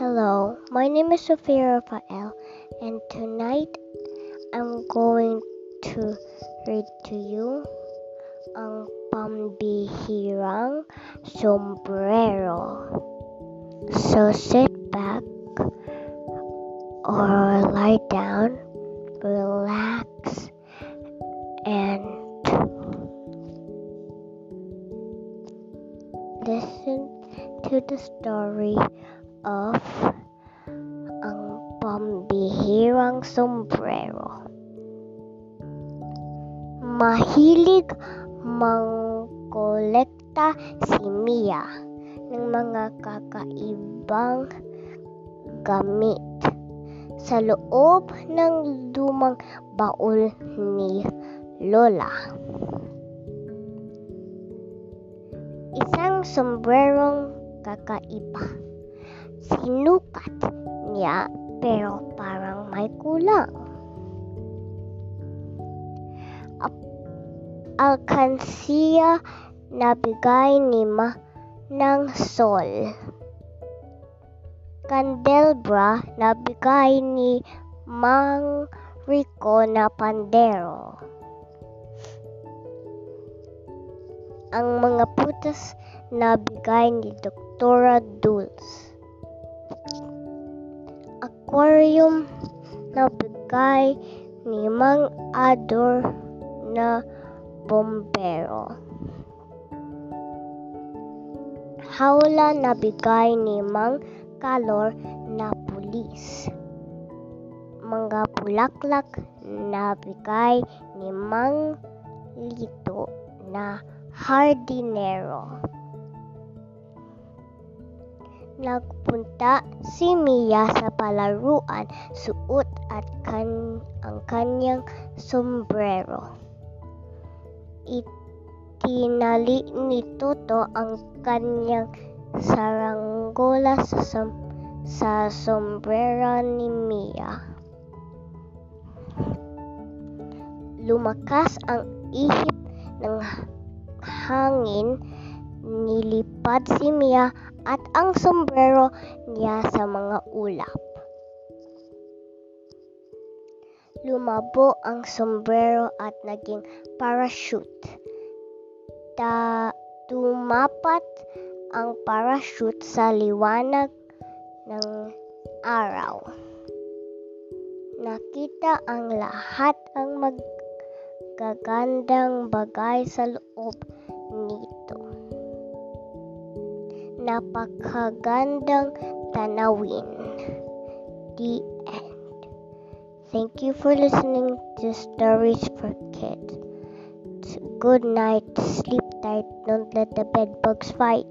Hello, my name is Sophia Rafael, and tonight I'm going to read to you ang pambihirang sombrero. So sit back or lie down, relax, and listen to the story of ang pambihirang sombrero. Mahilig mangkolekta si Mia ng mga kakaibang gamit sa loob ng lumang baul ni Lola. Isang sombrerong kakaiba. Sinukat niya pero parang may kulang. Alkansiya na bigay ni Ma ng Sol. Candelbra na bigay ni Mang Rico na pandero. Ang mga putas na bigay ni Doktora Dulce aquarium na bigay ni Mang Ador na bombero. Hawla na bigay ni Mang Kalor na pulis. Mga bulaklak na bigay ni Mang Lito na hardinero. Nagpunta si Mia sa palaruan, suot at kan ang kanyang sombrero. Itinali ni Toto ang kanyang saranggola sa, som sa sombrero ni Mia. Lumakas ang ihip ng hangin, nilipad si Mia at ang sombrero niya sa mga ulap. Lumabo ang sombrero at naging parachute. Ta tumapat ang parachute sa liwanag ng araw. Nakita ang lahat ang magagandang bagay sa loob nito napakagandang tanawin. The end. Thank you for listening to Stories for Kids. Good night, sleep tight, don't let the bed bugs fight.